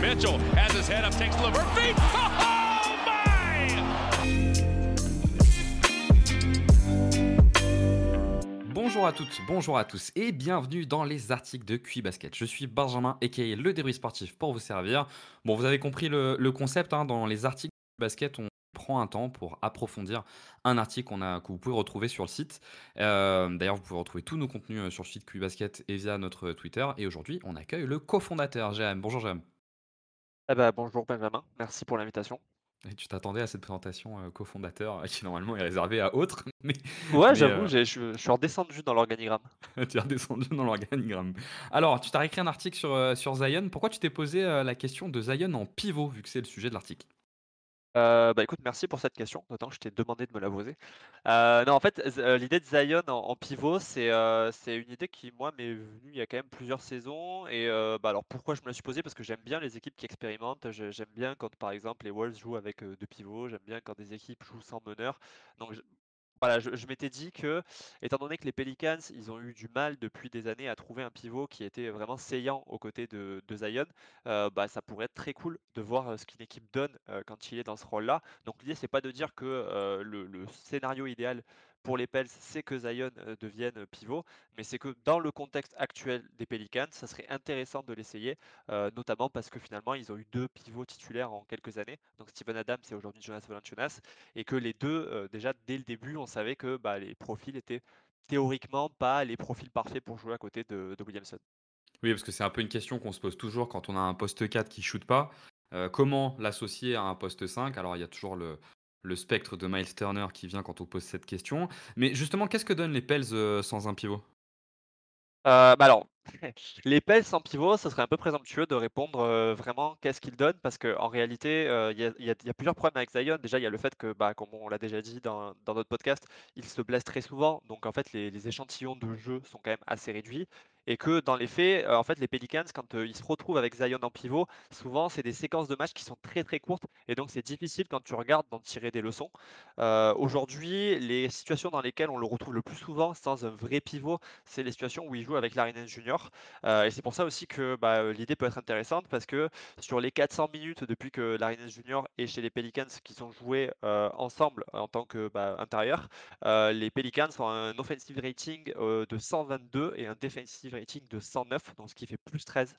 Mitchell has his head up, takes Levert feet. Oh! Bonjour à toutes, bonjour à tous et bienvenue dans les articles de QI Basket. Je suis Benjamin, aka le débris sportif pour vous servir. Bon, vous avez compris le, concept, hein, dans les articles de basket, on prend un temps pour approfondir un article qu'on a, que vous pouvez retrouver sur le site. Euh, D'ailleurs, vous pouvez retrouver tous nos contenus euh, sur le site QI Basket et via notre Twitter. Et aujourd'hui, on accueille le cofondateur, Jérém. Bonjour Jérém. Eh ben, bonjour Benjamin, merci pour l'invitation. Et tu t'attendais à cette présentation euh, cofondateur euh, qui normalement est réservée à autres, mais, Ouais, mais, j'avoue, euh, j'ai- je je suis redescendu dans l'organigramme. tu es redescendu dans l'organigramme. Alors, tu t'as réécrit un article sur, euh, sur Zion. Pourquoi tu t'es posé euh, la question de Zion en pivot, vu que c'est le sujet de l'article? Euh, bah écoute, merci pour cette question, d'autant que je t'ai demandé de me la poser. Euh, non, en fait, euh, l'idée de Zion en, pivot, c'est euh, c'est une idée qui, moi, m'est venue il y a quand même plusieurs saisons. Et bah alors, pourquoi je me la suis posée? Parce que j'aime bien les équipes qui expérimentent. J'aime bien quand, par exemple, les Wolves jouent avec deux pivots. J'aime bien quand des équipes jouent sans meneur. Voilà, je, m'étais dit que, étant donné que les Pelicans, ils ont eu du mal depuis des années à trouver un pivot qui était vraiment saillant aux côtés de, Zion, euh, bah, ça pourrait être très cool de voir euh, ce qu'une équipe donne euh, quand il est dans ce rôle-là. Donc l'idée, c'est pas de dire que le scénario idéal pour les Pels, c'est que Zion euh, devienne pivot, mais c'est que dans le contexte actuel des Pelicans, ça serait intéressant de l'essayer, euh, notamment parce que finalement, ils ont eu deux pivots titulaires en quelques années, donc Steven Adams et aujourd'hui Jonas Valanciunas, et que les deux, euh, déjà dès le début, on savait que bah, les profils étaient théoriquement pas les profils parfaits pour jouer à côté de, Williamson. Oui, parce que c'est un peu une question qu'on se pose toujours quand on a un poste 4 qui shoot pas. Euh, comment l'associer à un poste 5 Alors, il y a toujours le, le spectre de Miles Turner qui vient quand on pose cette question. Mais justement, qu'est-ce que donnent les Pels euh, sans un pivot? Euh, bah alors, les Pels sans pivot, ça serait un peu présomptueux de répondre euh, vraiment qu'est-ce qu'ils donnent parce qu'en réalité, il y, a, plusieurs problèmes avec Zion. Déjà, il y a le fait que, bah, comme on l'a déjà dit dans, notre podcast, il se blesse très souvent. Donc, en fait, les échantillons de jeu sont quand même assez réduits. Et que dans les faits, euh, en fait, les Pelicans, quand euh, ils se retrouvent avec Zion en pivot, souvent, c'est des séquences de matchs qui sont très très courtes. Et donc, c'est difficile quand tu regardes d'en tirer des leçons. Euh, Aujourd'hui, les situations dans lesquelles on le retrouve le plus souvent sans un vrai pivot, c'est les situations où il joue avec Larinen Junior. Et c'est pour ça aussi que bah, l'idée peut être intéressante parce que sur les 400 minutes depuis que Larinen Junior est chez les Pelicans qui sont joués ensemble en tant que bah, intérieur, les Pelicans ont un offensive rating de 122 et un defensive rating de 109, donc ce qui fait plus 13.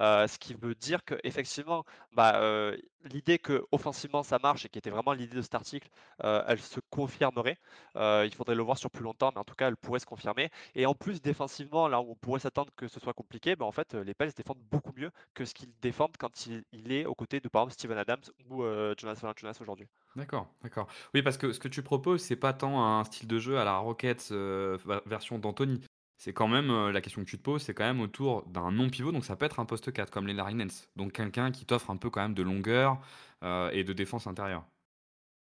Euh, ce qui veut dire qu'effectivement, bah, euh, l'idée que offensivement ça marche et qui était vraiment l'idée de cet article, euh, elle se confirmerait. Il faudrait le voir sur plus longtemps, mais en tout cas, elle pourrait se confirmer. Et en plus, défensivement, là où on pourrait s'attendre que ce soit compliqué, bah, en fait, les Pels défendent beaucoup mieux que ce qu'ils défendent quand il, il est aux côtés de, par exemple, Steven Adams ou euh, Jonas aujourd'hui. D'accord, d'accord. Oui, parce que ce que tu proposes, c'est pas tant un style de jeu à la Rockets version d'Anthony. C'est quand même, euh, la question que tu te poses, c'est quand même autour d'un non-pivot, donc ça peut être un poste 4 comme les Larry Nance. Donc quelqu'un qui t'offre un peu quand même de longueur euh, et de défense intérieure.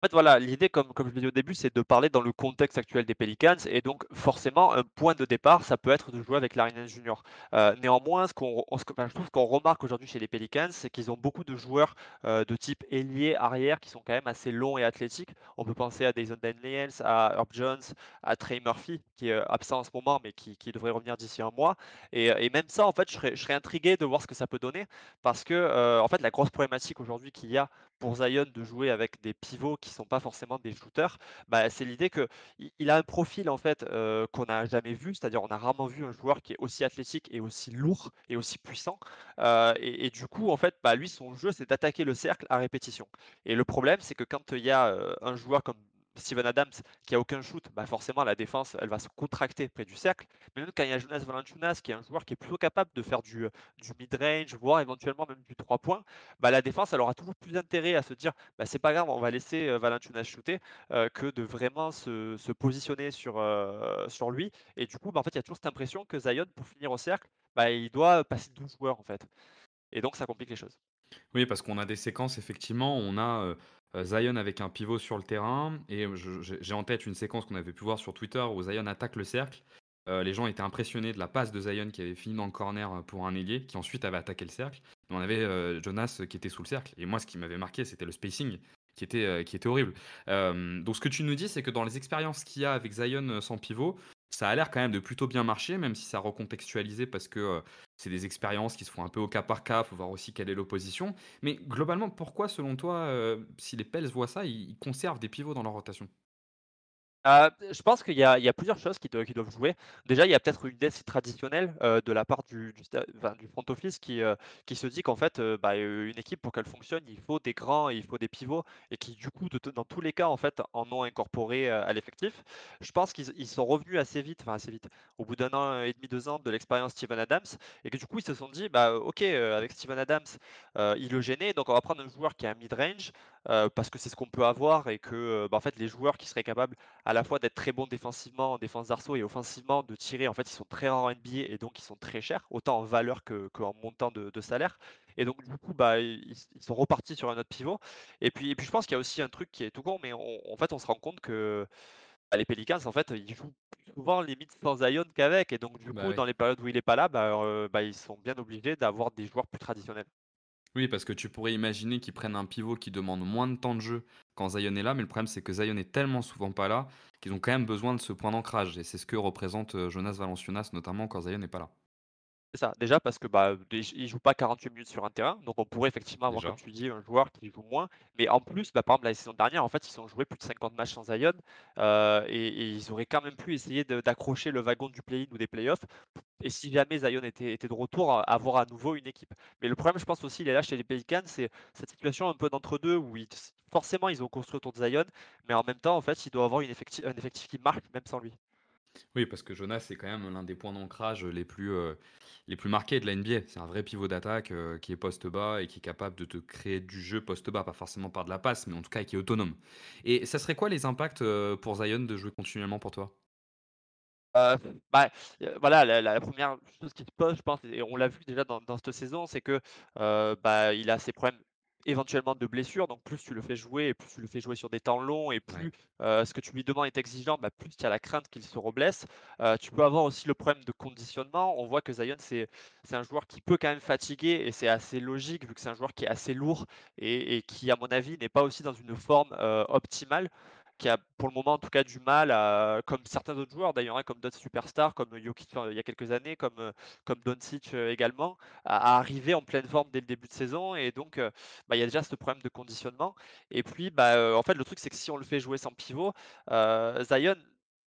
Fait, voilà, l'idée, comme, comme je l'ai dit au début, c'est de parler dans le contexte actuel des Pelicans. Et donc, forcément, un point de départ, ça peut être de jouer avec Larinen Junior. Euh, néanmoins, ce qu'on, enfin, je trouve qu'on remarque aujourd'hui chez les Pelicans, c'est qu'ils ont beaucoup de joueurs euh, de type ailier, arrière, qui sont quand même assez longs et athlétiques. On peut penser à Dyson Daniels, à Herb Jones, à Trey Murphy, qui est absent en ce moment, mais qui, qui devrait revenir d'ici un mois. Et, même ça, en fait, je serais, je serais intrigué de voir ce que ça peut donner. Parce que, euh, en fait, la grosse problématique aujourd'hui qu'il y a pour Zion de jouer avec des pivots qui sont pas forcément des shooters, bah, c'est l'idée que il il a un profil en fait euh, qu'on n'a jamais vu, c'est-à-dire on a rarement vu un joueur qui est aussi athlétique et aussi lourd et aussi puissant. Euh, et, et du coup, en fait, bah, lui, son jeu, c'est d'attaquer le cercle à répétition. Et le problème, c'est que quand il y a euh, un joueur comme Steven Adams qui a aucun shoot, bah forcément la défense elle va se contracter près du cercle. Mais même quand il y a Jonas Valanciunas qui est un joueur qui est plutôt capable de faire du, du mid-range, voire éventuellement même du 3 points, bah, la défense, elle aura toujours plus d'intérêt à se dire bah, c'est pas grave, on va laisser euh, Valanciunas shooter euh, que de vraiment se, positionner sur, euh, sur lui. Et du coup, bah, en fait, il y a toujours cette impression que Zion, pour finir au cercle, bah, il doit passer 12 joueurs en fait. Et donc, ça complique les choses. Oui, parce qu'on a des séquences, effectivement, on a euh, Zion avec un pivot sur le terrain, et j'ai en tête une séquence qu'on avait pu voir sur Twitter où Zion attaque le cercle. Euh, les gens étaient impressionnés de la passe de Zion qui avait fini dans le corner euh, pour un ailier, qui ensuite avait attaqué le cercle. On avait Jonas qui était sous le cercle. Et moi, ce qui m'avait marqué, c'était le spacing qui était, qui était horrible. Donc, ce que tu nous dis, c'est que dans les expériences qu'il y a avec Zion sans pivot, Ça a l'air quand même de plutôt bien marcher, même si c'est à recontextualiser parce que, heu, c'est des expériences qui se font un peu au cas par cas, faut voir aussi quelle est l'opposition. Mais globalement, pourquoi selon toi, heu, si les Pels voient ça, ils conservent des pivots dans leur rotation? Heu, je pense qu'il y a plusieurs choses qui doivent jouer. Déjà, il y a peut-être une idée traditionnelle, heu, de la part du front office qui, heu, qui se dit qu'en fait, heu, bah, une équipe pour qu'elle fonctionne, il faut des grands, il faut des pivots et qui du coup, dans tous les cas, en fait, en ont incorporé, à l'effectif. Je pense qu'ils ils sont revenus assez vite, enfin assez vite, au bout d'1 an et demi, 2 ans de l'expérience Steven Adams et que du coup, ils se sont dit: «Bah, OK, avec Steven Adams, il le gênait, donc on va prendre un joueur qui a un mid-range, heu, parce que c'est ce qu'on peut avoir et que, heu, bah, en fait, les joueurs qui seraient capables à la fois d'être très bons défensivement en défense d'arceau et offensivement de tirer. En fait, ils sont très rares en NBA et donc ils sont très chers, autant en valeur que qu'en montant de de salaire et donc du coup, bah, ils ils sont repartis sur un autre pivot et puis et puis je pense qu'il y a aussi un truc qui est tout con, mais on en fait, on se rend compte que, bah, les Pelicans, en fait, ils jouent souvent limite sans Zion qu'avec et donc du Bah, coup, dans les périodes où il est pas là, bah, bah, ils sont bien obligés d'avoir des joueurs plus traditionnels. Oui, parce que tu pourrais imaginer qu'ils prennent un pivot qui demande moins de temps de jeu quand Zion est là, mais le problème c'est que Zion est tellement souvent pas là, qu'ils ont quand même besoin de ce point d'ancrage. Et c'est ce que représente, heu, Jonas Valanciunas notamment quand Zion n'est pas là, C'est ça, déjà parce que, bah, il joue pas 48 minutes sur un terrain, donc on pourrait effectivement avoir, comme tu dis, un joueur qui joue moins. Mais en plus, bah, par exemple, la saison dernière, en fait, ils ont joué plus de 50 matchs sans Zion, heu, et et ils auraient quand même pu essayer d'accrocher le wagon du play-in ou des playoffs et si jamais Zion était était de retour, avoir à nouveau une équipe. Mais le problème, je pense aussi, il est là chez les Pelicans, c'est cette situation un peu d'entre-deux où ils forcément, ils ont construit autour de Zion, mais en même temps, en fait, il doit avoir une effectif un effectif qui marque même sans lui. Oui, parce que Jonas, c'est quand même l'un des points d'ancrage les plus, heu, les plus marqués de la NBA. C'est un vrai pivot d'attaque, heu, qui est poste bas et qui est capable de te créer du jeu poste bas, pas forcément par de la passe, mais en tout cas qui est autonome. Et ça serait quoi les impacts, heu, pour Zion de jouer continuellement pour toi? Bah, voilà, la 1 chose qui se pose, je pense et on l'a vu déjà dans cette saison, c'est que, bah, il a ses problèmes éventuellement de blessures, donc plus tu le fais jouer et plus tu le fais jouer sur des temps longs et Ouais. plus, heu, ce que tu lui demandes est exigeant, bah, plus tu as la crainte qu'il se reblesse. Heu, tu peux avoir aussi le problème de conditionnement. On voit que Zion, c'est un joueur qui peut quand même fatiguer et c'est assez logique vu que c'est un joueur qui est assez lourd et et qui, à mon avis, n'est pas aussi dans une forme, heu, optimale qui a pour le moment en tout cas du mal à comme certains autres joueurs d'ailleurs, hein, comme d'autres superstars comme Jokic, heu, il y a quelques années, comme, heu, comme Doncic, heu, également, à arriver en pleine forme dès le début de saison et donc, bah, il y a déjà ce problème de conditionnement et puis, bah, en fait, le truc, c'est que si on le fait jouer sans pivot, Zion,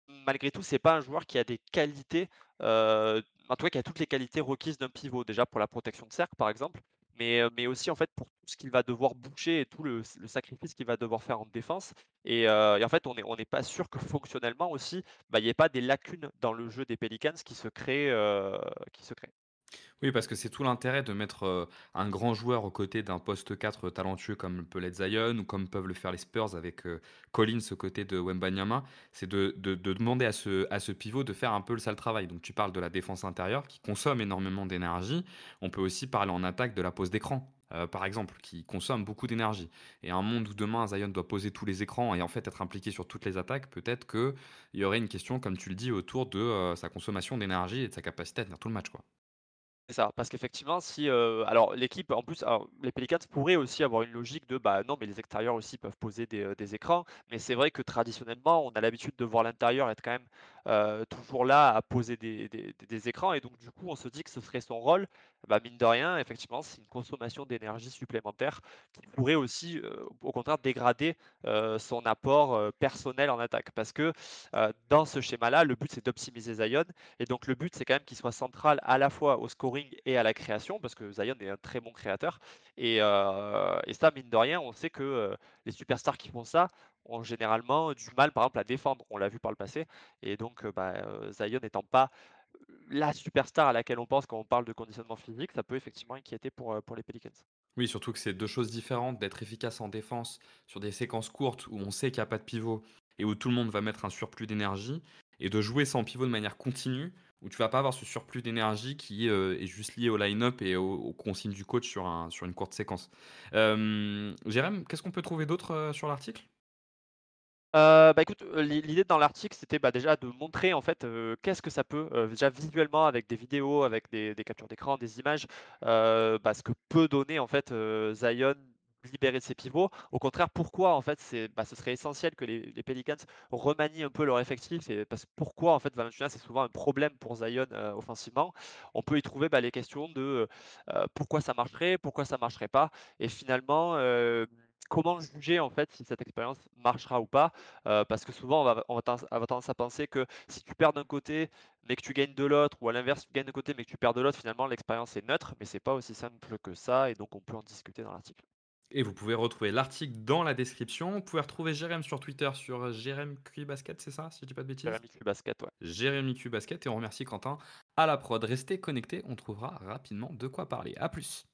malgré tout, c'est pas un joueur qui a des qualités, en tout cas qui a toutes les qualités requises d'un pivot. Déjà pour la protection de cercle, par exemple, mais, aussi en fait pour tout ce qu'il va devoir boucher et tout le sacrifice qu'il va devoir faire en défense et en fait, on est on n'est pas sûr que fonctionnellement aussi, bah, il y ait pas des lacunes dans le jeu des Pelicans qui se créent. Oui, parce que c'est tout l'intérêt de mettre, un grand joueur aux côtés d'un poste 4 talentueux comme peut l'être Zion ou comme peuvent le faire les Spurs avec, Collins aux côtés de Wembanyama. C'est de de de demander à ce pivot de faire un peu le sale travail. Donc tu parles de la défense intérieure qui consomme énormément d'énergie. On peut aussi parler en attaque de la pose d'écran, par exemple, qui consomme beaucoup d'énergie et un monde où demain Zion doit poser tous les écrans et en fait être impliqué sur toutes les attaques, peut-être qu'il y aurait une question, comme tu le dis, autour de, sa consommation d'énergie et de sa capacité à tenir tout le match, quoi. C'est ça, parce qu'effectivement, si, heu, alors l'équipe en plus, alors les Pelicans pourraient aussi avoir une logique de, bah, non, mais les extérieurs aussi peuvent poser des, heu, des écrans. Mais c'est vrai que traditionnellement, on a l'habitude de voir l'intérieur être quand même, heu, toujours là à poser des écrans et donc du coup, on se dit que ce serait son rôle. Bah, mine de rien, effectivement, c'est une consommation d'énergie supplémentaire qui pourrait aussi, heu, au contraire dégrader, heu, son apport, personnel en attaque. Parce que, dans ce schéma-là, le but c'est d'optimiser Zion et donc le but, c'est quand même qu'il soit central à la fois au scoring et à la création, parce que Zion est un très bon créateur. Et, et ça, mine de rien, on sait que, les superstars qui font ça ont généralement du mal, par exemple, à défendre. On l'a vu par le passé. Et donc, bah, Zion n'étant pas la superstar à laquelle on pense quand on parle de conditionnement physique, ça peut effectivement inquiéter pour, pour les Pelicans. Oui, surtout que c'est 2 choses différentes d'être efficace en défense sur des séquences courtes où on sait qu'il y a pas de pivot et où tout le monde va mettre un surplus d'énergie et de jouer sans pivot de manière continue, où tu vas pas avoir ce surplus d'énergie qui, est juste lié au line-up et aux consignes du coach sur un sur une courte séquence. Hem, Jérém, qu'est-ce qu'on peut trouver d'autre, sur l'article? Heu, bah, écoute, l'i l'idée dans l'article, c'était, bah, déjà de montrer en fait, heu, qu'est-ce que ça peut, déjà visuellement avec des vidéos, avec des captures d'écran, des images, bah, ce que peut donner en fait, Zion libérer de ses pivots. Au contraire, pourquoi en fait bah, ce serait essentiel que les, Pelicans remanient un peu leur effectif et parce pourquoi en fait Valanciunas c'est souvent un problème pour Zion euh, offensivement. On peut y trouver bah, les questions de euh, pourquoi ça marcherait, pourquoi ça marcherait pas et finalement euh, comment juger en fait si cette expérience marchera ou pas euh, parce que souvent on va, on va tendance, avoir tendance à penser que si tu perds d'un côté mais que tu gagnes de l'autre ou à l'inverse tu gagnes d'un côté mais que tu perds de l'autre finalement l'expérience est neutre mais c'est pas aussi simple que ça et donc on peut en discuter dans l'article. Et vous pouvez retrouver l'article dans la description. Vous pouvez retrouver Jérém sur Twitter sur Jérém Basket, c'est ça, si je dis pas de bêtises? Jérémy Basket, ouais. Jérémy Basket et on remercie Quentin à la prod. Restez connectés, on trouvera rapidement de quoi parler. A plus